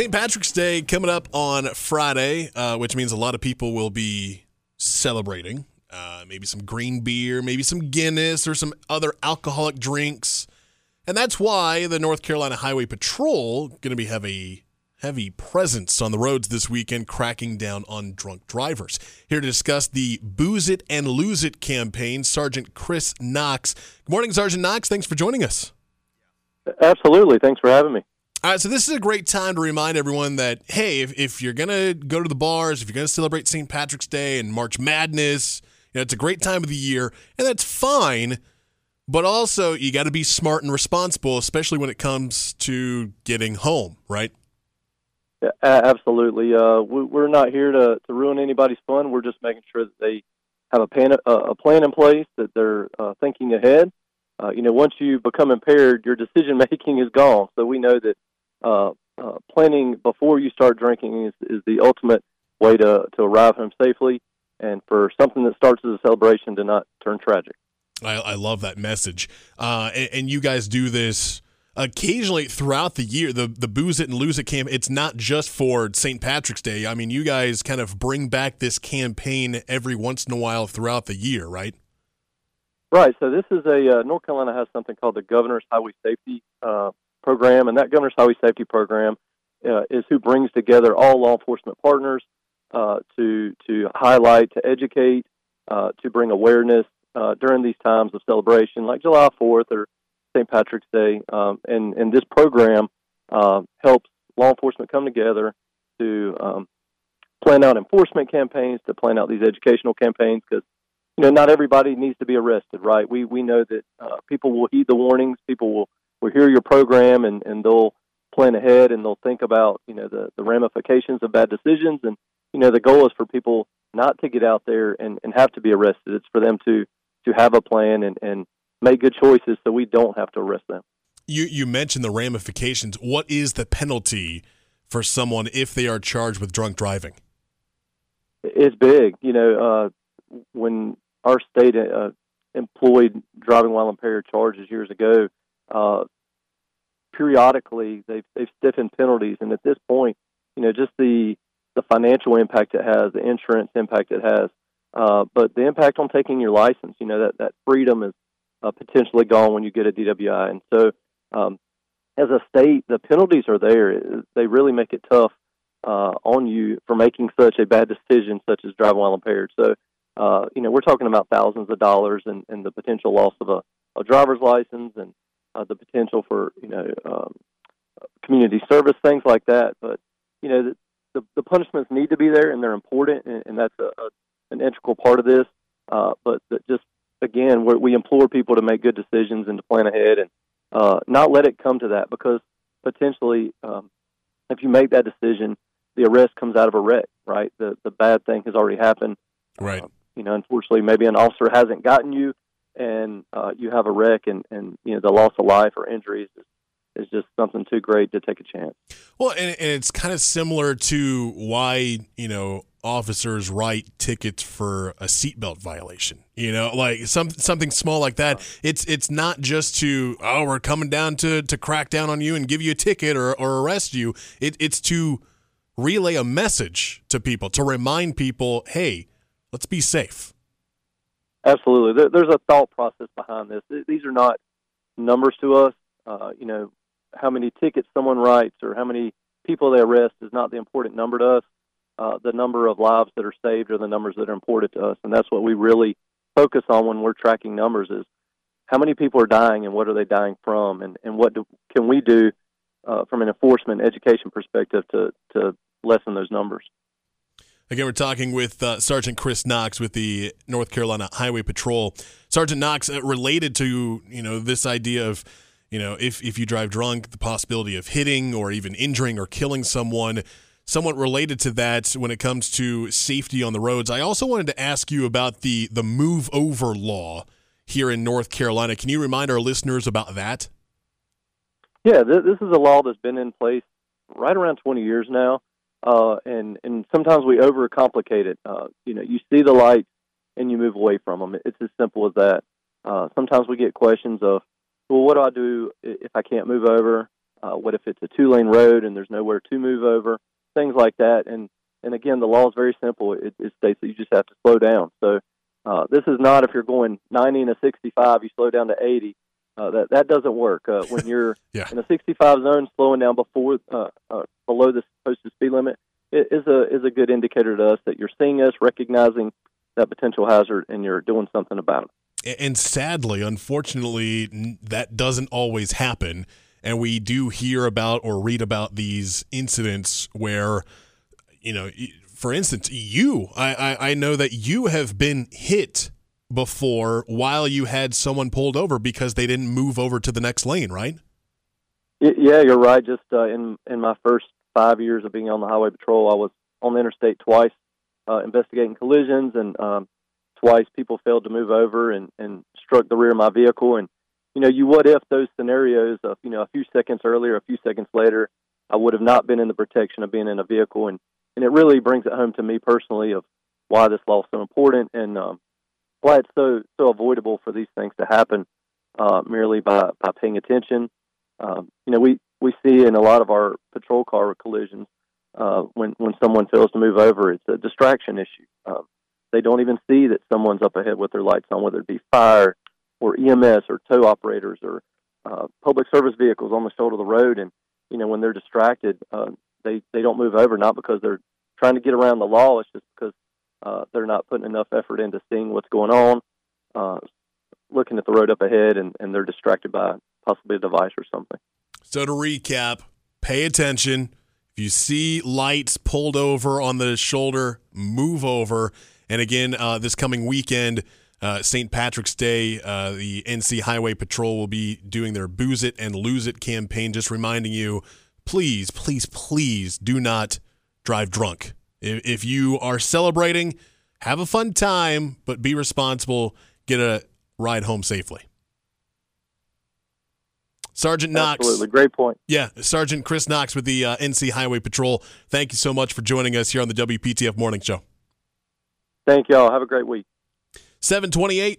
St. Patrick's Day coming up on Friday, uh, which means a lot of people will be celebrating. Uh, maybe some green beer, maybe some Guinness, or some other alcoholic drinks. And that's why the North Carolina Highway Patrol going to be a heavy presence on the roads this weekend, cracking down on drunk drivers. Here to discuss the Booze It and Lose It campaign, Sergeant Chris Knox. Good morning, Sergeant Knox. Thanks for joining us. Absolutely. Thanks for having me. All right, so this is a great time to remind everyone that hey, if, if you're gonna go to the bars, if you're gonna celebrate St. Patrick's Day and March Madness, you know, it's a great time of the year, and that's fine. But also, you got to be smart and responsible, especially when it comes to getting home, right? Yeah, absolutely. Uh, we, are not here to, to ruin anybody's fun. We're just making sure that they have a plan, a plan in place, that they're uh, thinking ahead. Uh, you know, once you become impaired, your decision making is gone. So we know that uh, uh, planning before you start drinking is, is the ultimate way to, to arrive home safely and for something that starts as a celebration to not turn tragic. I, I love that message. Uh, and, and, you guys do this occasionally throughout the year. The the booze it and lose it camp. It's not just for St. Patrick's Day. I mean, you guys kind of bring back this campaign every once in a while throughout the year, right? Right. So this is a uh, North Carolina has something called the Governor's Highway Safety uh, program, and that Governor's Highway Safety Program uh, is who brings together all law enforcement partners uh, to to highlight, to educate, uh, to bring awareness uh, during these times of celebration, like July Fourth or St. Patrick's Day. Um, and and this program uh, helps law enforcement come together to um, plan out enforcement campaigns, to plan out these educational campaigns, because you know not everybody needs to be arrested, right? We we know that uh, people will heed the warnings, people will will hear your program and, and they'll plan ahead and they'll think about you know the, the ramifications of bad decisions. And you know the goal is for people not to get out there and, and have to be arrested. It's for them to to have a plan and, and make good choices so we don't have to arrest them. You you mentioned the ramifications. What is the penalty for someone if they are charged with drunk driving? It's big. You know uh, when our state uh, employed driving while impaired charges years ago uh, periodically they've they've stiffened penalties, and at this point, you know, just the the financial impact it has, the insurance impact it has, uh, but the impact on taking your license, you know, that that freedom is uh, potentially gone when you get a DWI, and so. Um, as a state, the penalties are there. They really make it tough uh, on you for making such a bad decision, such as driving while impaired. So, uh, you know, we're talking about thousands of dollars and, and the potential loss of a, a driver's license and uh, the potential for you know um, community service, things like that. But you know the, the, the punishments need to be there, and they're important, and, and that's a, a, an integral part of this. Uh, but just again, we implore people to make good decisions and to plan ahead, and uh, not let it come to that because potentially, um, if you make that decision, the arrest comes out of a wreck. Right, the the bad thing has already happened. Right. Uh, you know, unfortunately, maybe an officer hasn't gotten you, and uh, you have a wreck and, and you know the loss of life or injuries is, is just something too great to take a chance. Well, and, and it's kind of similar to why you know officers write tickets for a seatbelt violation. You know, like some something small like that. It's it's not just to oh we're coming down to to crack down on you and give you a ticket or, or arrest you. It, it's to relay a message to people to remind people, hey, let's be safe. Absolutely. There's a thought process behind this. These are not numbers to us. Uh, you know, how many tickets someone writes or how many people they arrest is not the important number to us. Uh, the number of lives that are saved are the numbers that are important to us, and that's what we really focus on when we're tracking numbers: is how many people are dying and what are they dying from, and and what do, can we do uh, from an enforcement education perspective to to lessen those numbers. Again, we're talking with uh, Sergeant Chris Knox with the North Carolina Highway Patrol. Sergeant Knox, uh, related to you know this idea of you know if if you drive drunk, the possibility of hitting or even injuring or killing someone. Somewhat related to that when it comes to safety on the roads. I also wanted to ask you about the the move over law here in North Carolina. Can you remind our listeners about that? Yeah, this is a law that's been in place right around 20 years now uh, and and sometimes we overcomplicate it. Uh, you know, you see the lights and you move away from them. It's as simple as that. Uh, sometimes we get questions of, well, what do I do if I can't move over? Uh, what if it's a two lane road and there's nowhere to move over? Things like that. And and again, the law is very simple. It, it states that you just have to slow down. So uh, this is not if you're going 90 and a 65, you slow down to 80. Uh, that that doesn't work. Uh, when you're Yeah. in a 65 zone, slowing down before uh, uh, below the posted speed limit i- is a is a good indicator to us that you're seeing us, recognizing that potential hazard, and you're doing something about it. And sadly, unfortunately, n- that doesn't always happen. And we do hear about or read about these incidents where, you know, for instance, you, I, I, I know that you have been hit before while you had someone pulled over because they didn't move over to the next lane, right? Yeah, you're right. Just uh, in in my first five years of being on the highway patrol, I was on the interstate twice, uh, investigating collisions, and um, twice people failed to move over and, and struck the rear of my vehicle. And you know, you what if those scenarios of you know a few seconds earlier, a few seconds later, I would have not been in the protection of being in a vehicle, and and it really brings it home to me personally of why this law is so important and um, why it's so so avoidable for these things to happen uh, merely by by paying attention um, you know, we, we see in a lot of our patrol car collisions uh, when when someone fails to move over, it's a distraction issue. Um, they don't even see that someone's up ahead with their lights on, whether it be fire or EMS or tow operators or uh, public service vehicles on the shoulder of the road. And you know, when they're distracted, uh, they they don't move over not because they're trying to get around the law. It's just because uh, they're not putting enough effort into seeing what's going on, uh, looking at the road up ahead, and, and they're distracted by possibly a device or something. So to recap, pay attention. If you see lights pulled over on the shoulder, move over. And again, uh, this coming weekend, uh, St. Patrick's Day, uh, the NC Highway Patrol will be doing their Booze It and Lose It campaign. Just reminding you, please, please, please do not drive drunk. If, if you are celebrating, have a fun time, but be responsible. Get a ride home safely. Sergeant Knox. Absolutely, great point. Yeah, Sergeant Chris Knox with the uh, NC Highway Patrol. Thank you so much for joining us here on the WPTF Morning Show. Thank y'all. Have a great week. 728